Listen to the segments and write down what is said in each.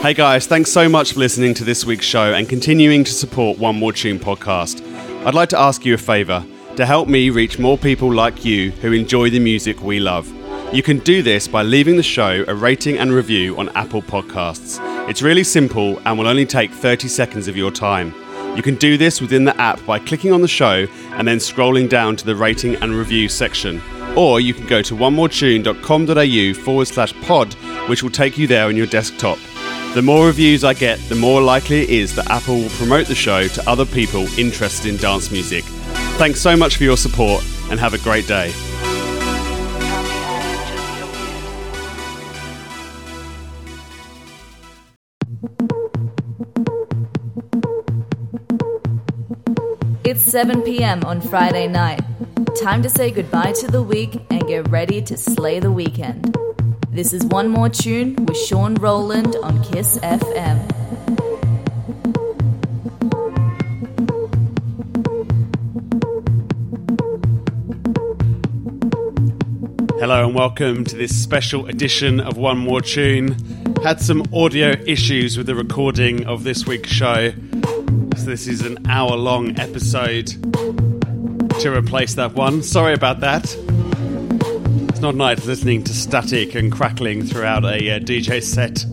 Hey guys, thanks so much for listening to this week's show and continuing to support One More Tune podcast. I'd like to ask you a favour to help me reach more people like you who enjoy the music we love. You can do this by leaving the show a rating and review on Apple Podcasts. It's really simple and will only take 30 seconds of your time. You can do this within the app by clicking on the show and then scrolling down to the rating and review section. Or you can go to onemoretune.com.au forward slash pod, which will take you there on your desktop. The more reviews I get, the more likely it is that Apple will promote the show to other people interested in dance music. Thanks so much for your support and have a great day. It's 7 p.m. on Friday night. Time to say goodbye to the week and get ready to slay the weekend. This is One More Tune with Sean Rowland on Kiss FM. Hello and welcome to this special edition of One More Tune. Had some audio issues with the recording of this week's show. So this is an hour long episode to replace that one. Sorry about that. It's not nice listening to static and crackling throughout a uh, DJ set.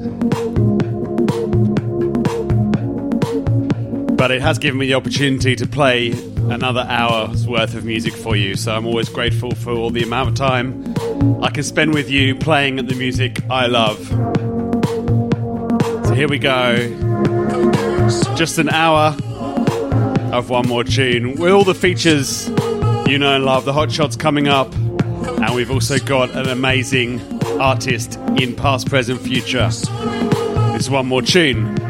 But it has given me the opportunity to play another hour's worth of music for you, so I'm always grateful for all the amount of time I can spend with you playing the music I love. So here we go. Just an hour of one more tune with all the features you know and love. The hot shots coming up, and we've also got an amazing artist in past, present, future. Is one more tune.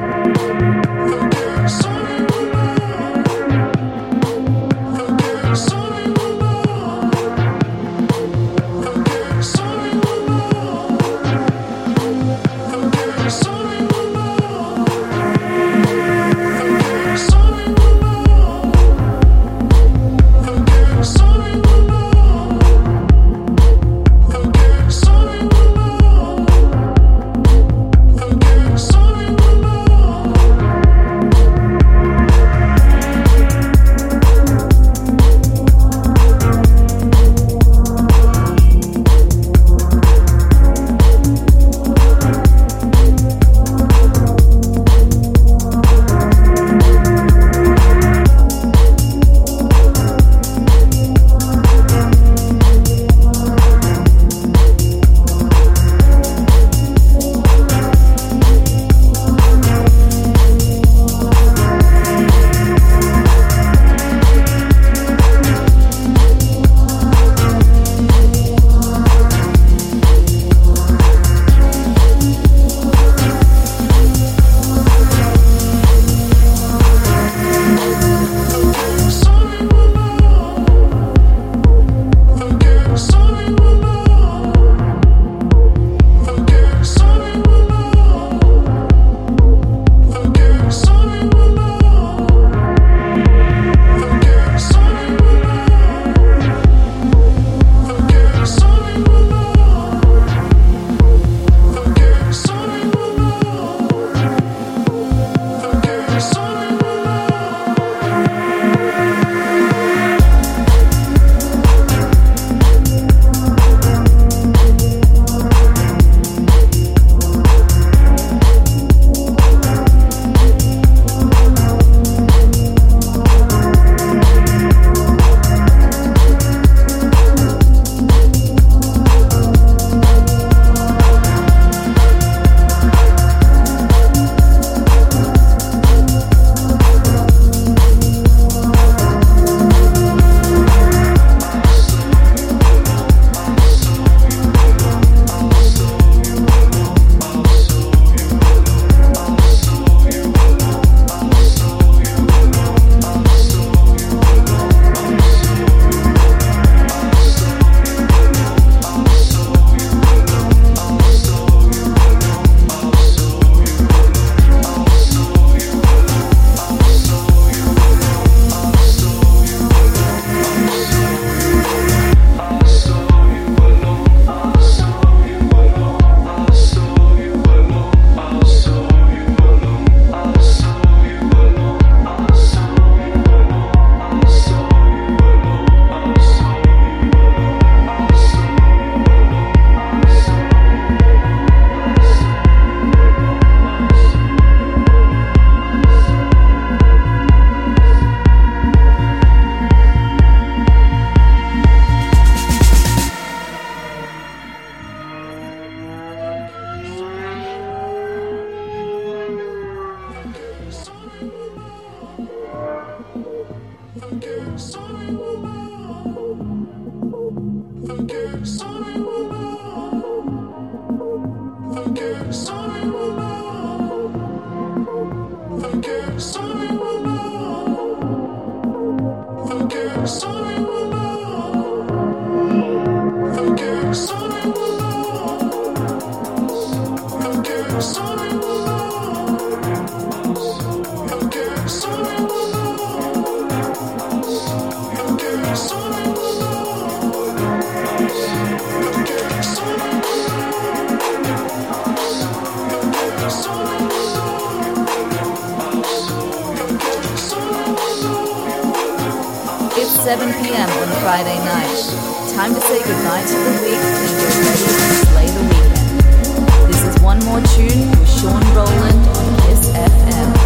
Friday night. Time to say goodnight to the week and get ready to slay the weekend. This is one more tune with Sean Rowland on Kiss FM.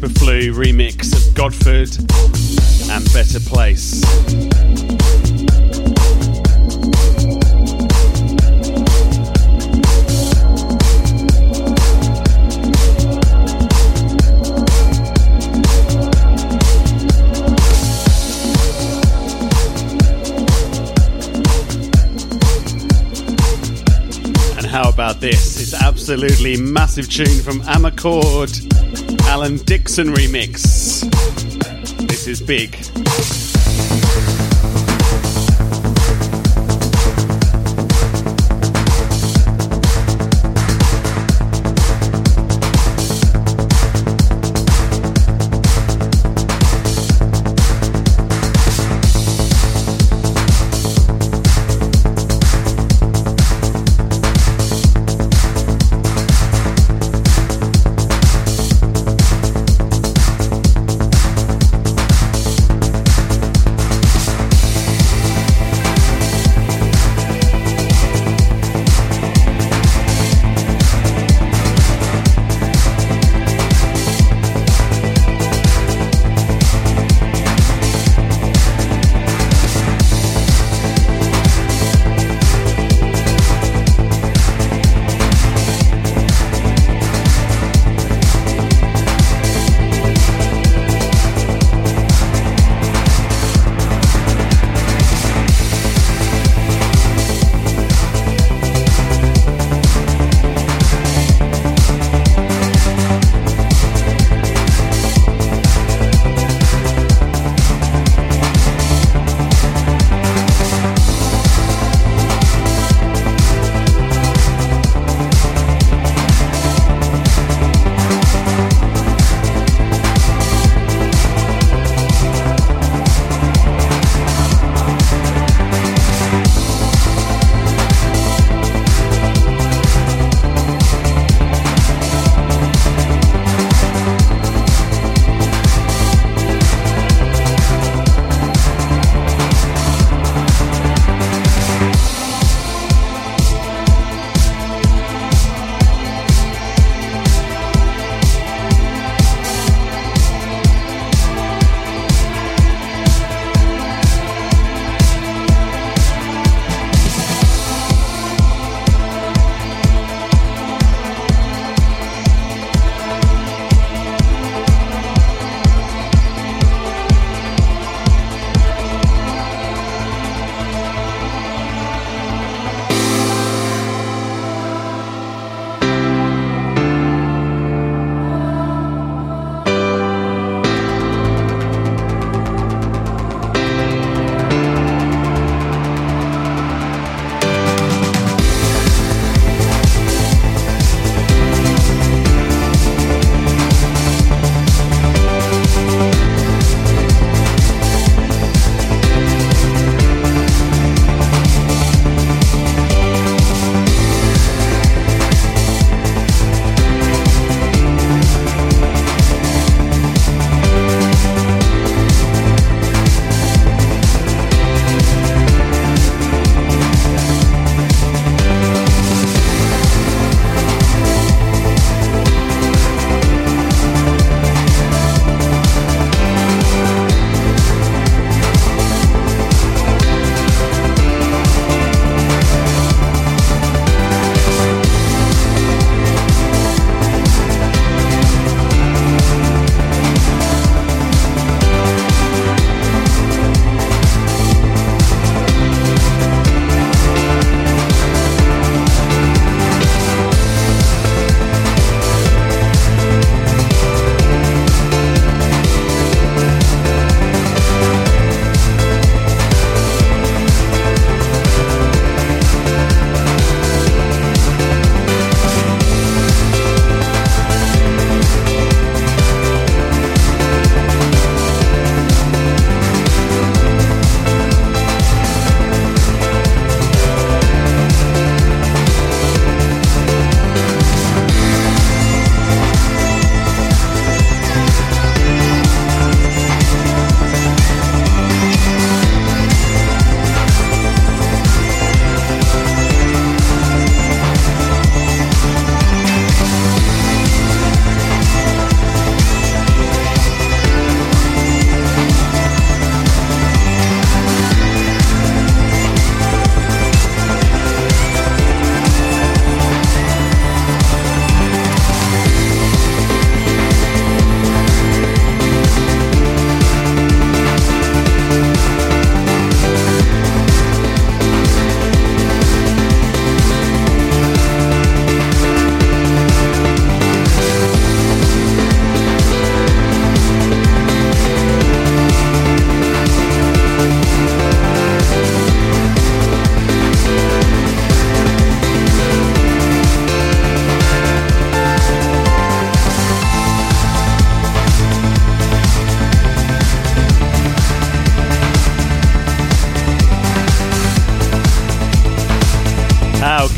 New Super Flu remix of Godford and Better Place. And how about this? It's absolutely massive tune from Amarcord. Alan Dixon remix. This is big.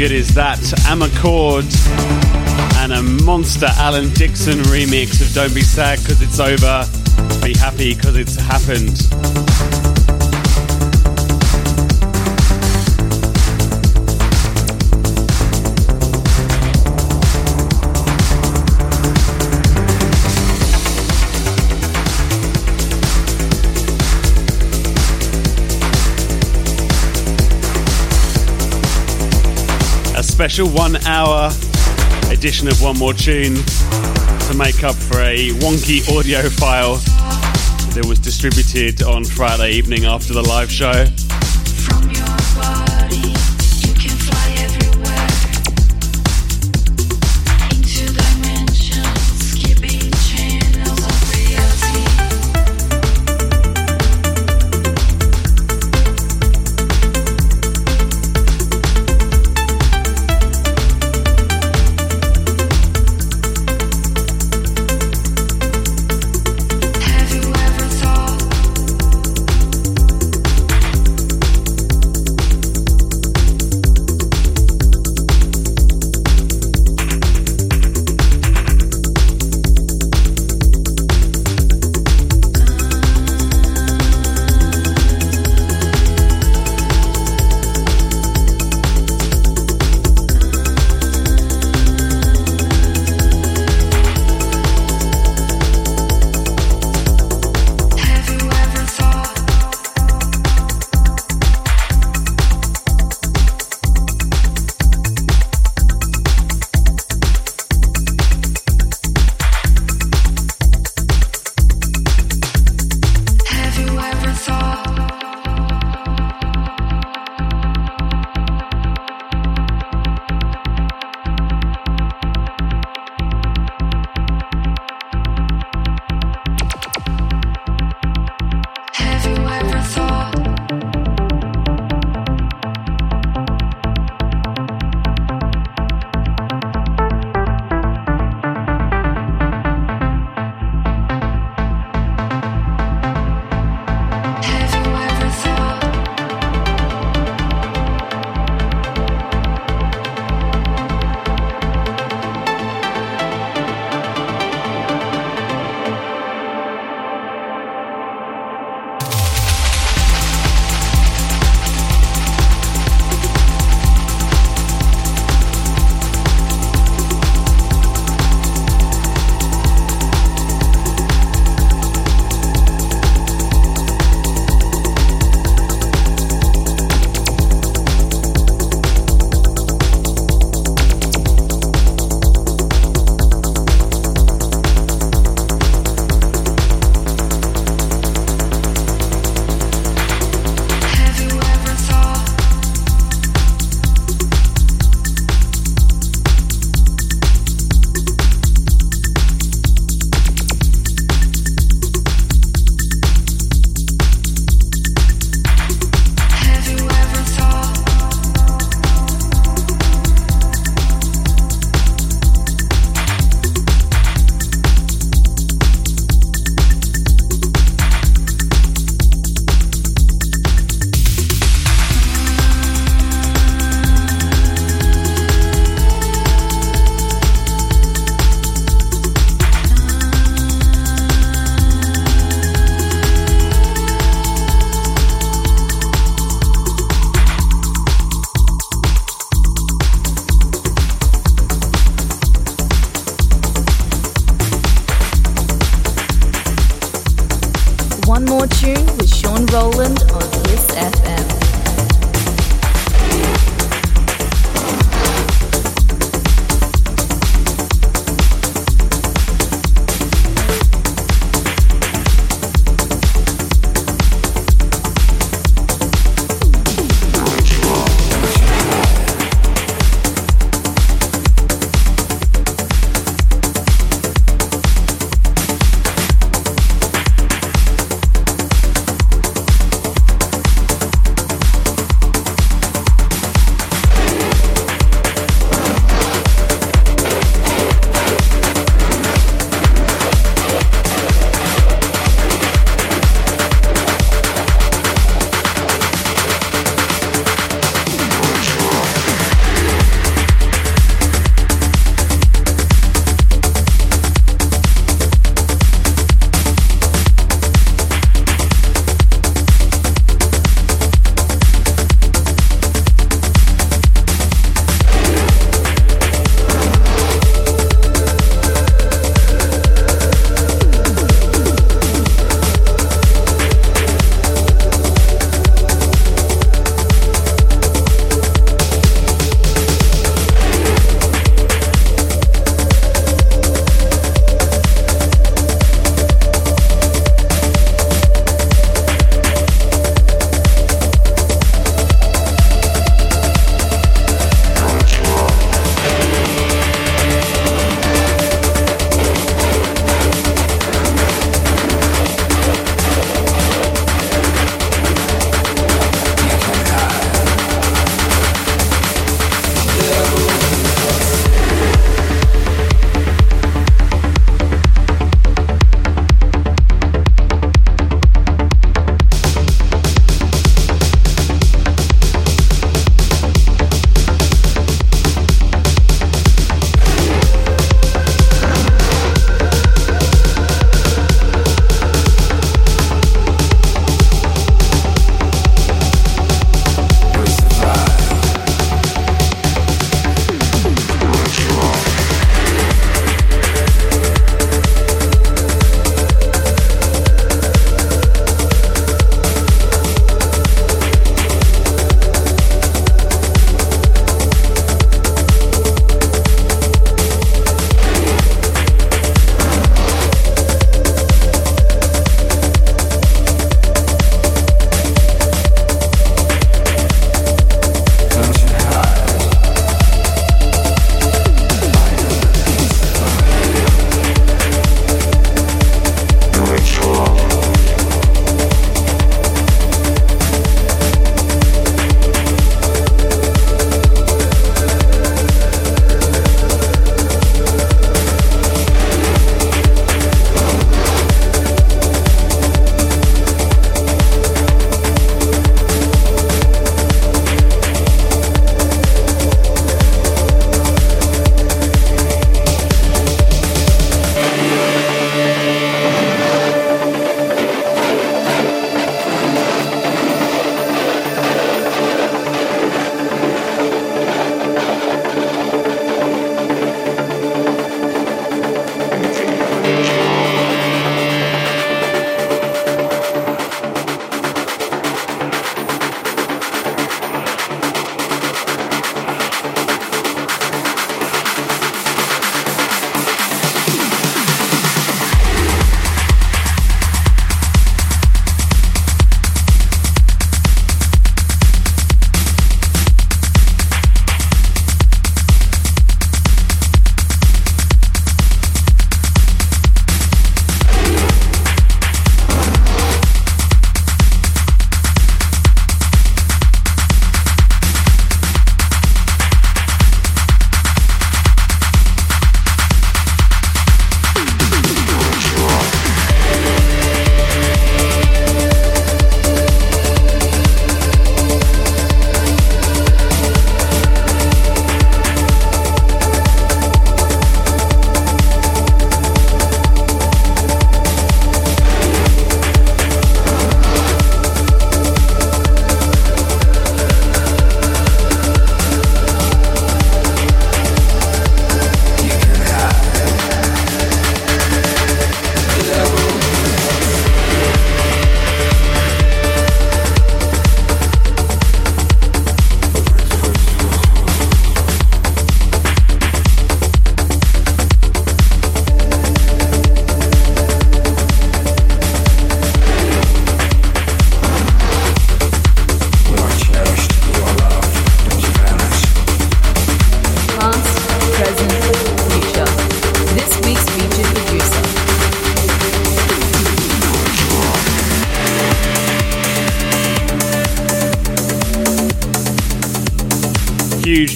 Good is that? Amarcord and a monster Alan Dixon remix of Don't Be Sad Cause It's Over, Be Happy Cause It's Happened. Special one hour edition of One More Tune to make up for a wonky audio file that was distributed on Friday evening after the live show.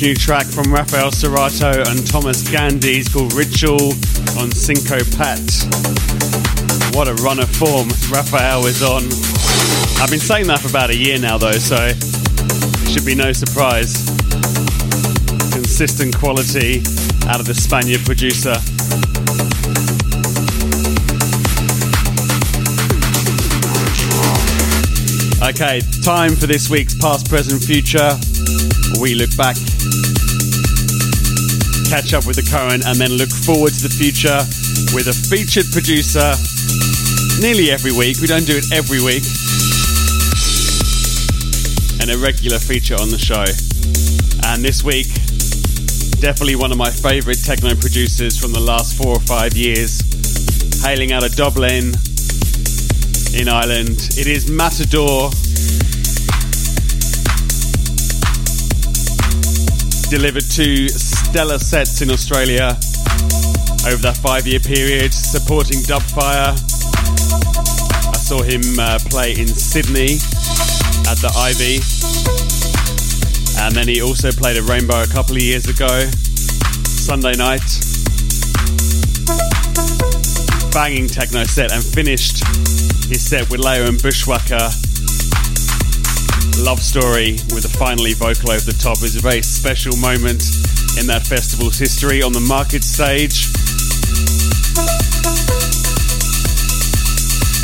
New track from Raphael Cerato and Thomas Gandey's called Ritual on Cinco Pat. What a run of form Raphael is on. I've been saying that for about a year now, though, so it should be no surprise. Consistent quality out of the Spaniard producer. Okay, time for this week's past, present, future. We look back, catch up with the current, and then look forward to the future with a featured producer nearly every week. We don't do it every week. And a regular feature on the show. And this week, definitely one of my favourite techno producers from the last four or five years, hailing out of Dublin, in Ireland. It is Matador. Delivered two stellar sets in Australia over that five year period, supporting Dubfire. I saw him uh, play in Sydney at the Ivy. And then he also played at Rainbow a couple of years ago, Sunday night. Banging techno set and finished his set with Layo and Bushwacka. Love Story with a finally vocal over the top is a very special moment in that festival's history on the market stage.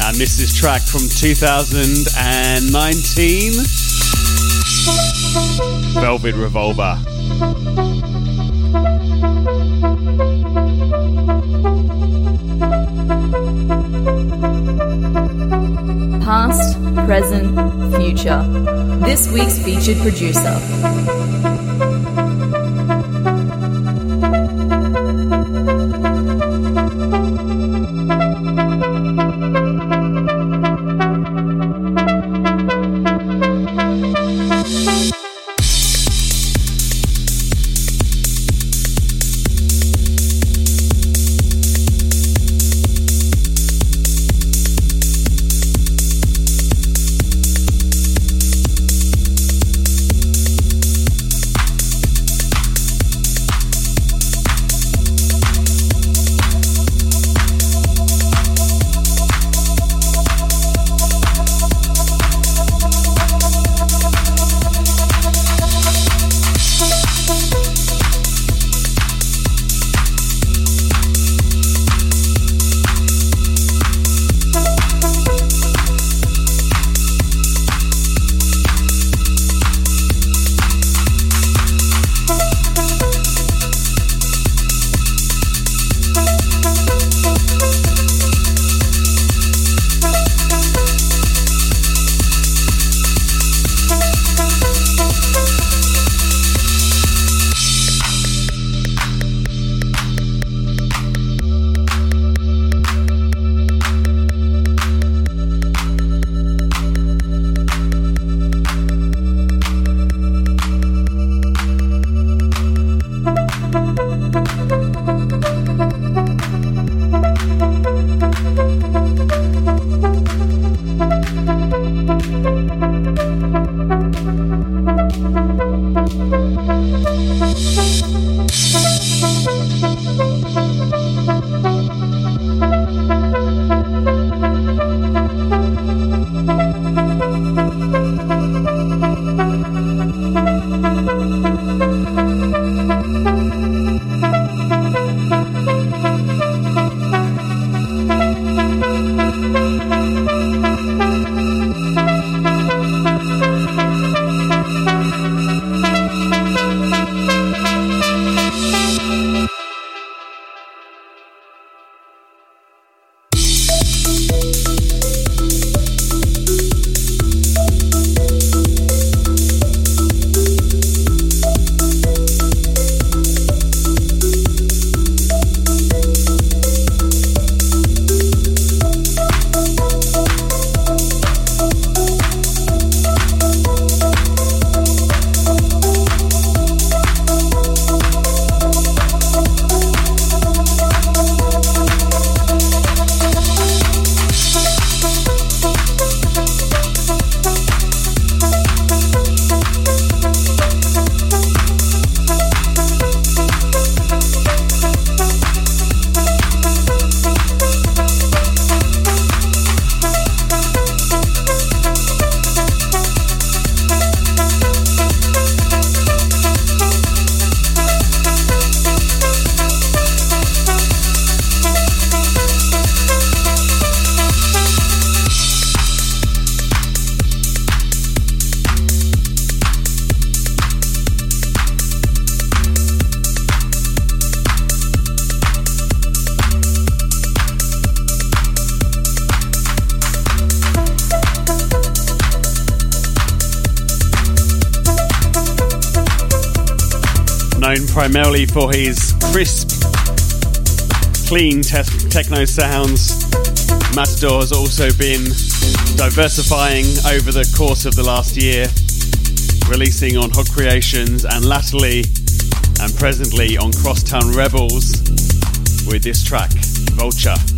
And this is track from 2019 Velvet Revolver. Past, present, future. This week's featured producer. Primarily for his crisp, clean te- techno sounds. Matador has also been diversifying over the course of the last year, releasing on Hot Creations and latterly and presently on Crosstown Rebels with this track, Vulture.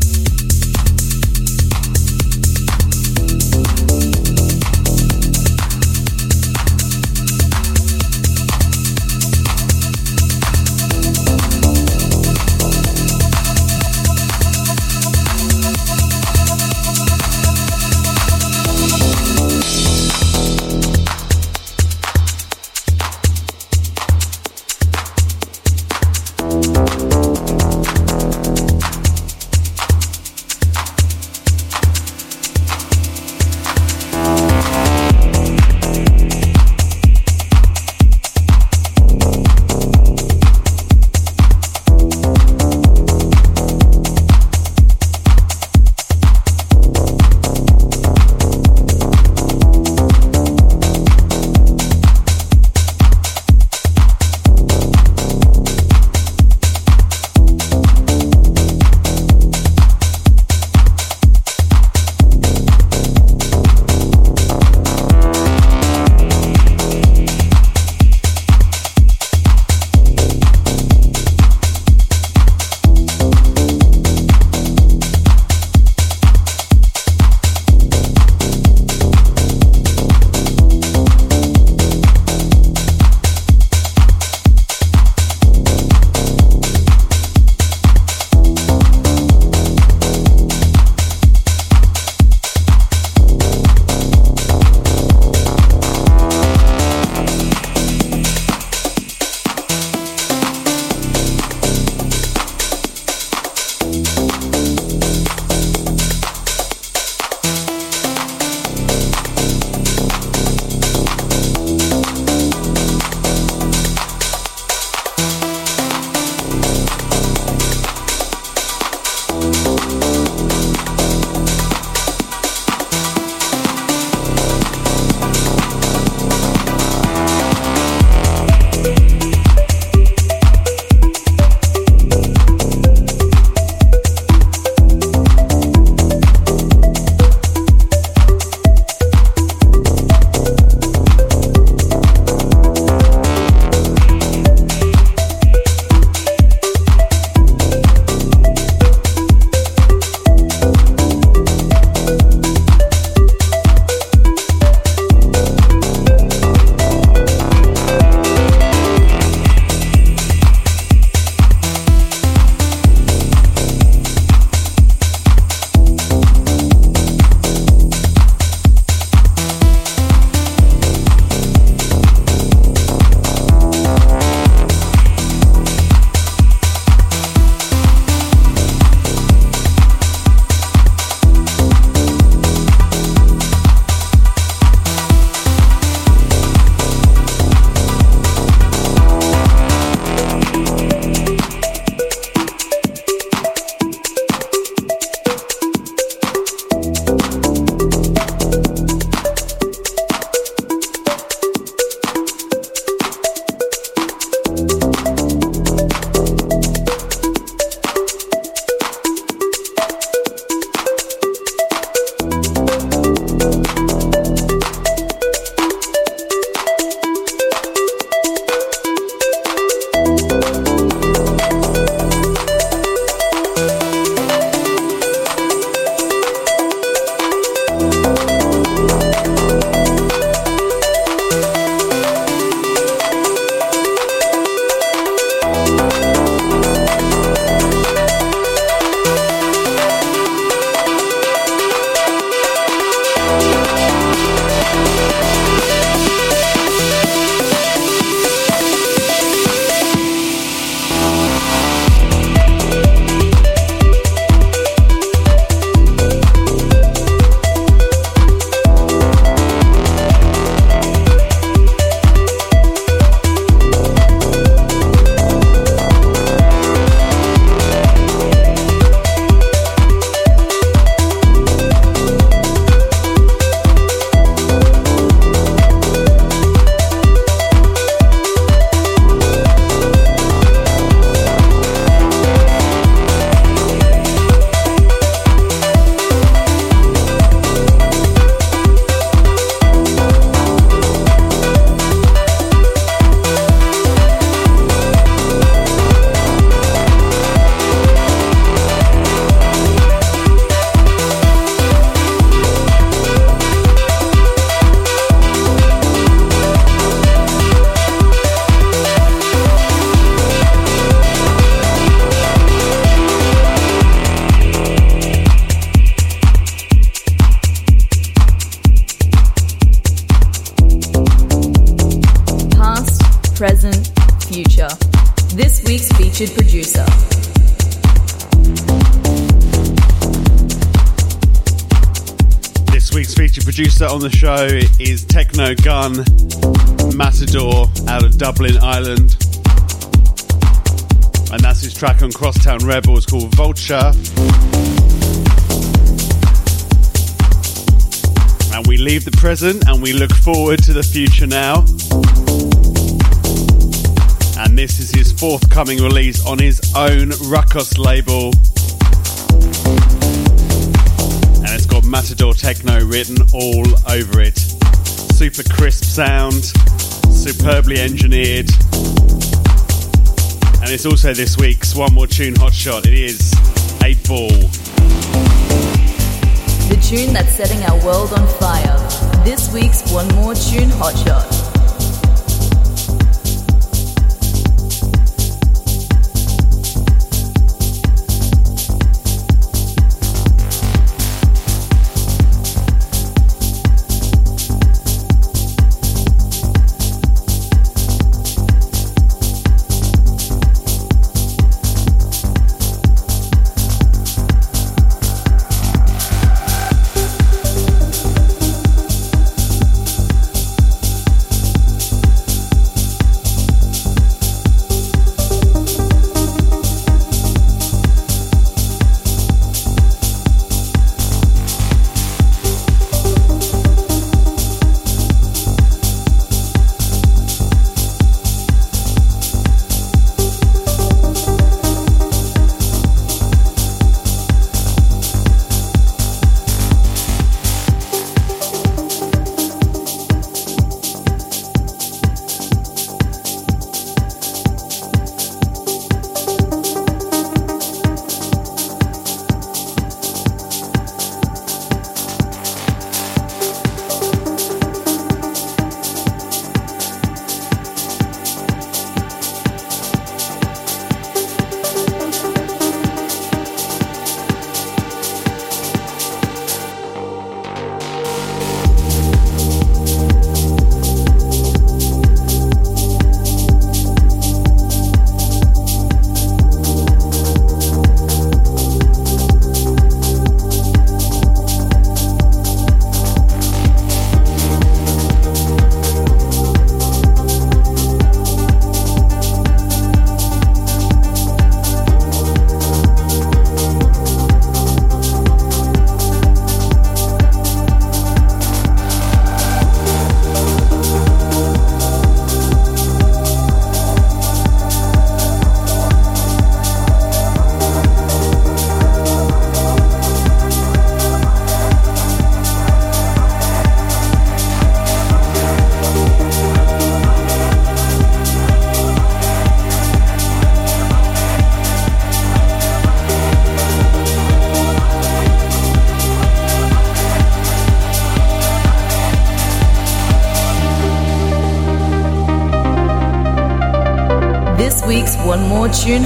On the show is Techno Gun Matador out of Dublin, Ireland. And that's his track on Crosstown Rebels called Vulture. And we leave the present and we look forward to the future now. And this is his forthcoming release on his own Ruckus label. Matador Techno written all over it. Super crisp sound, superbly engineered. And it's also this week's One More Tune Hotshot. It is 8 Ball. The tune that's setting our world on fire. This week's One More Tune Hotshot. Tune Hotshot. week's One More Tune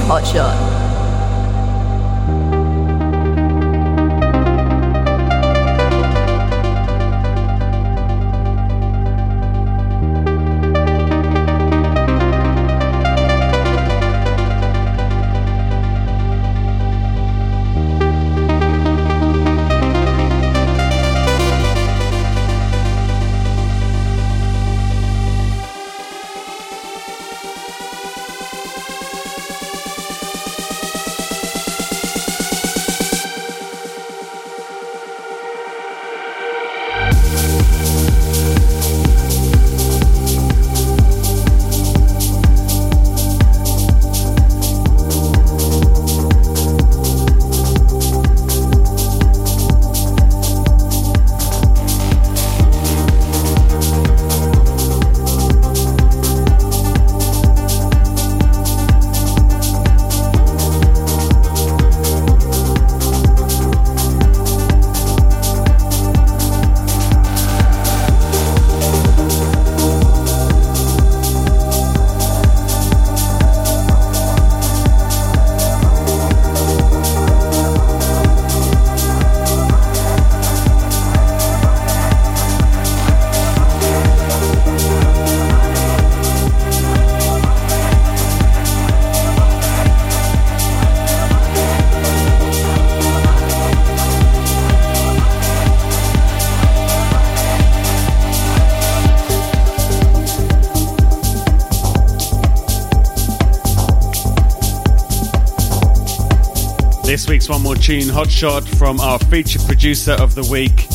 Hot Shot from our featured producer of the week,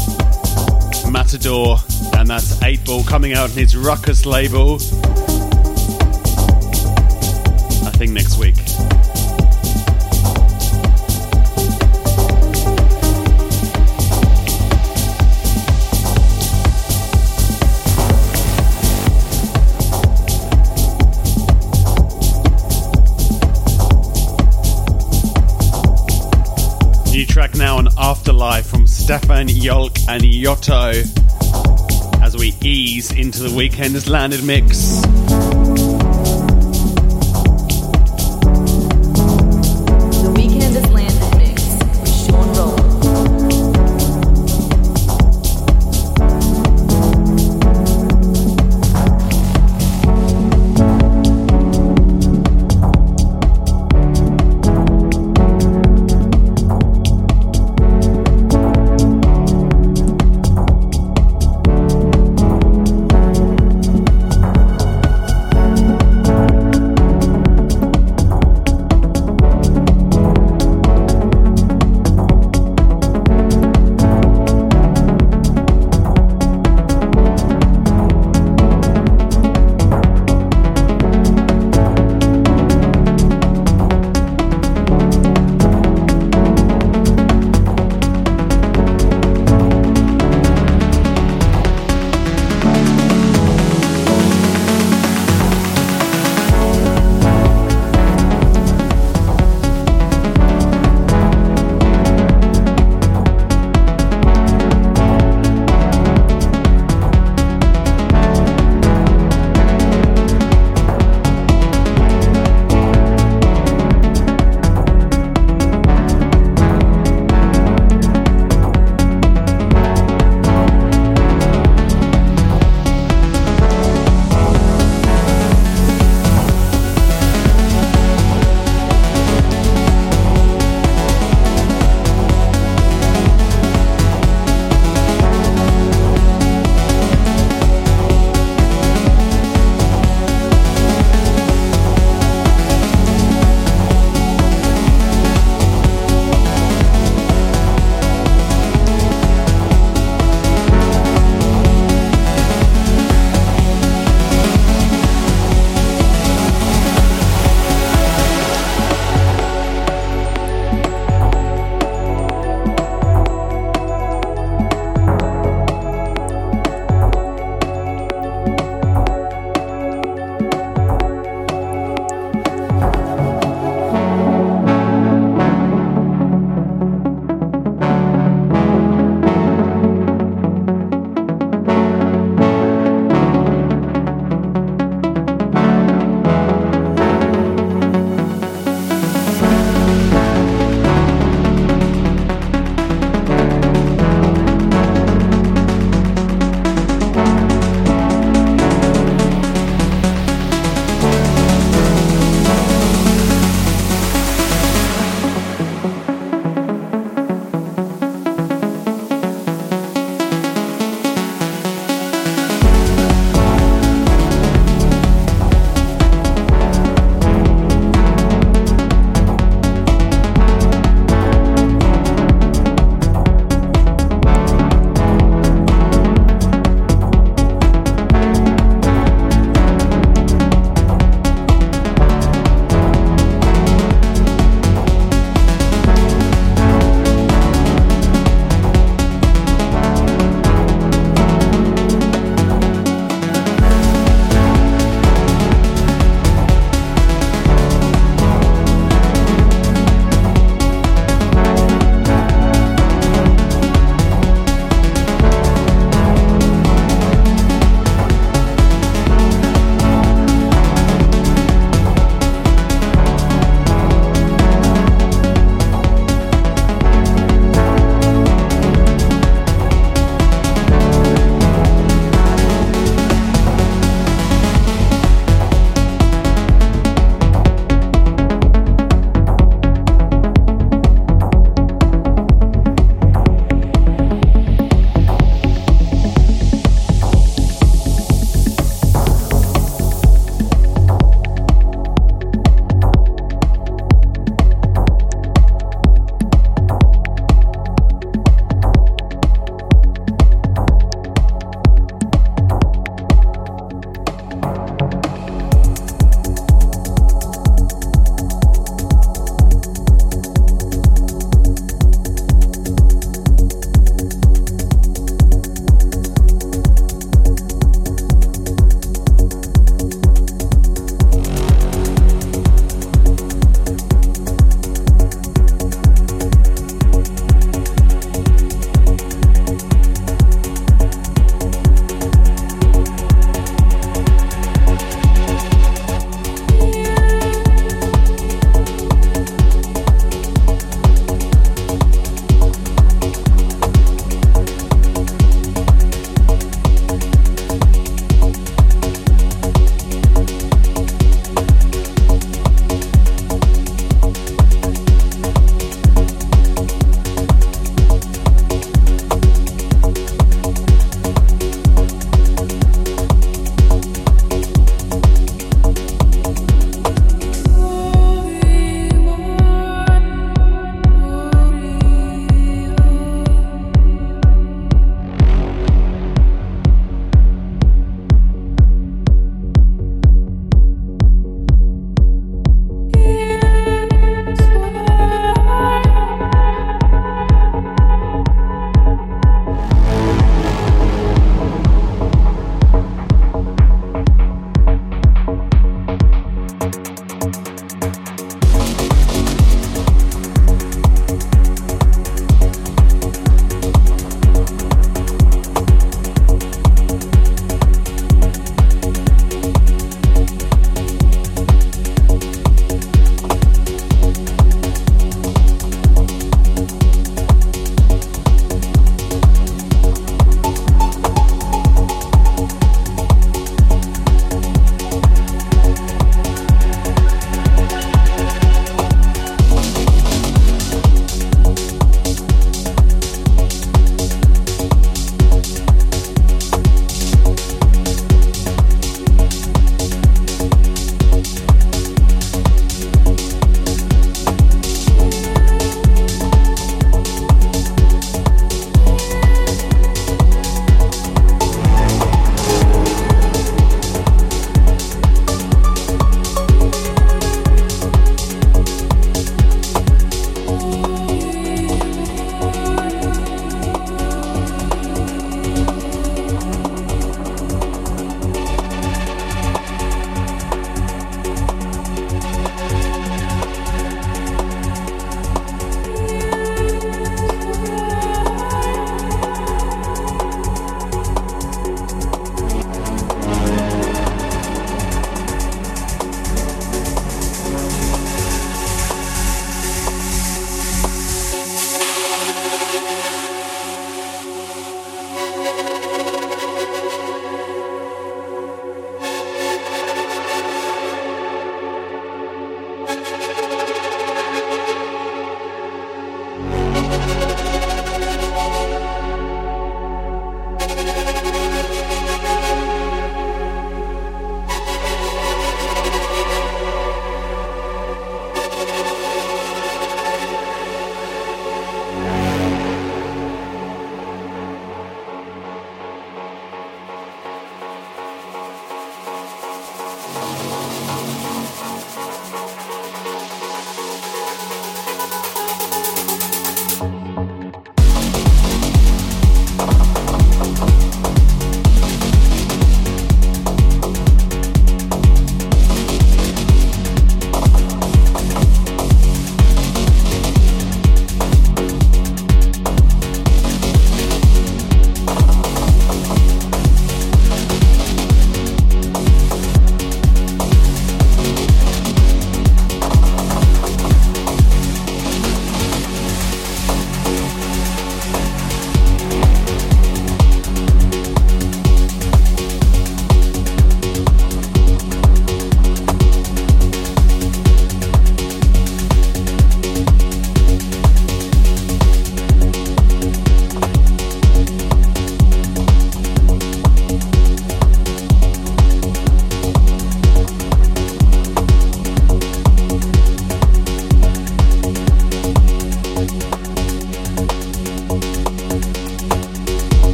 Matador, and that's 8 Ball coming out on his Ruckus label. I think next week. Stephan Jolk and Yotto as we ease into the weekend's landed mix.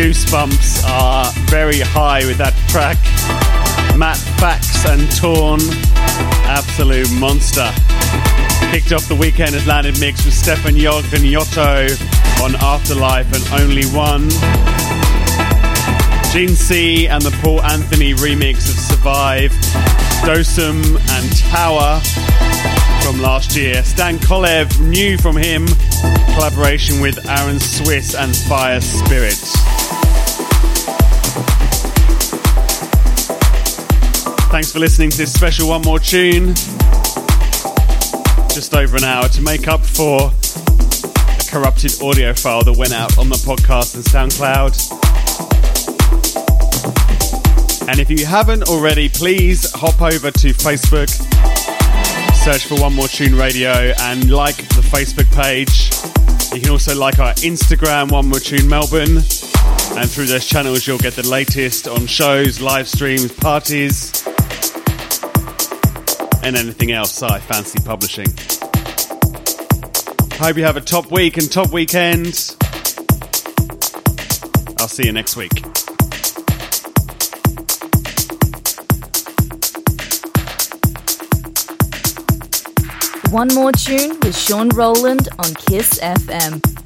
Goosebumps are very high with that track. Matt Fax and Torn, absolute monster. Kicked off the weekend as landed mix with Stephan Jolk and Yotto on Afterlife and Only One. Gene C and the Paul Anthonee remix of Survive, Dosum and Tower from last year. Stan Kolev, new from him, collaboration with Aaron Swiss and Fire Spirit. Thanks for listening to this special One More Tune. Just over an hour to make up for a corrupted audio file that went out on the podcast and SoundCloud. And if you haven't already, please hop over to Facebook, search for One More Tune Radio, and like the Facebook page. You can also like our Instagram, One More Tune Melbourne. And through those channels, you'll get the latest on shows, live streams, parties, and anything else I fancy publishing. Hope you have a top week and top weekend. I'll see you next week. One More Tune with Sean Rowland on Kiss FM.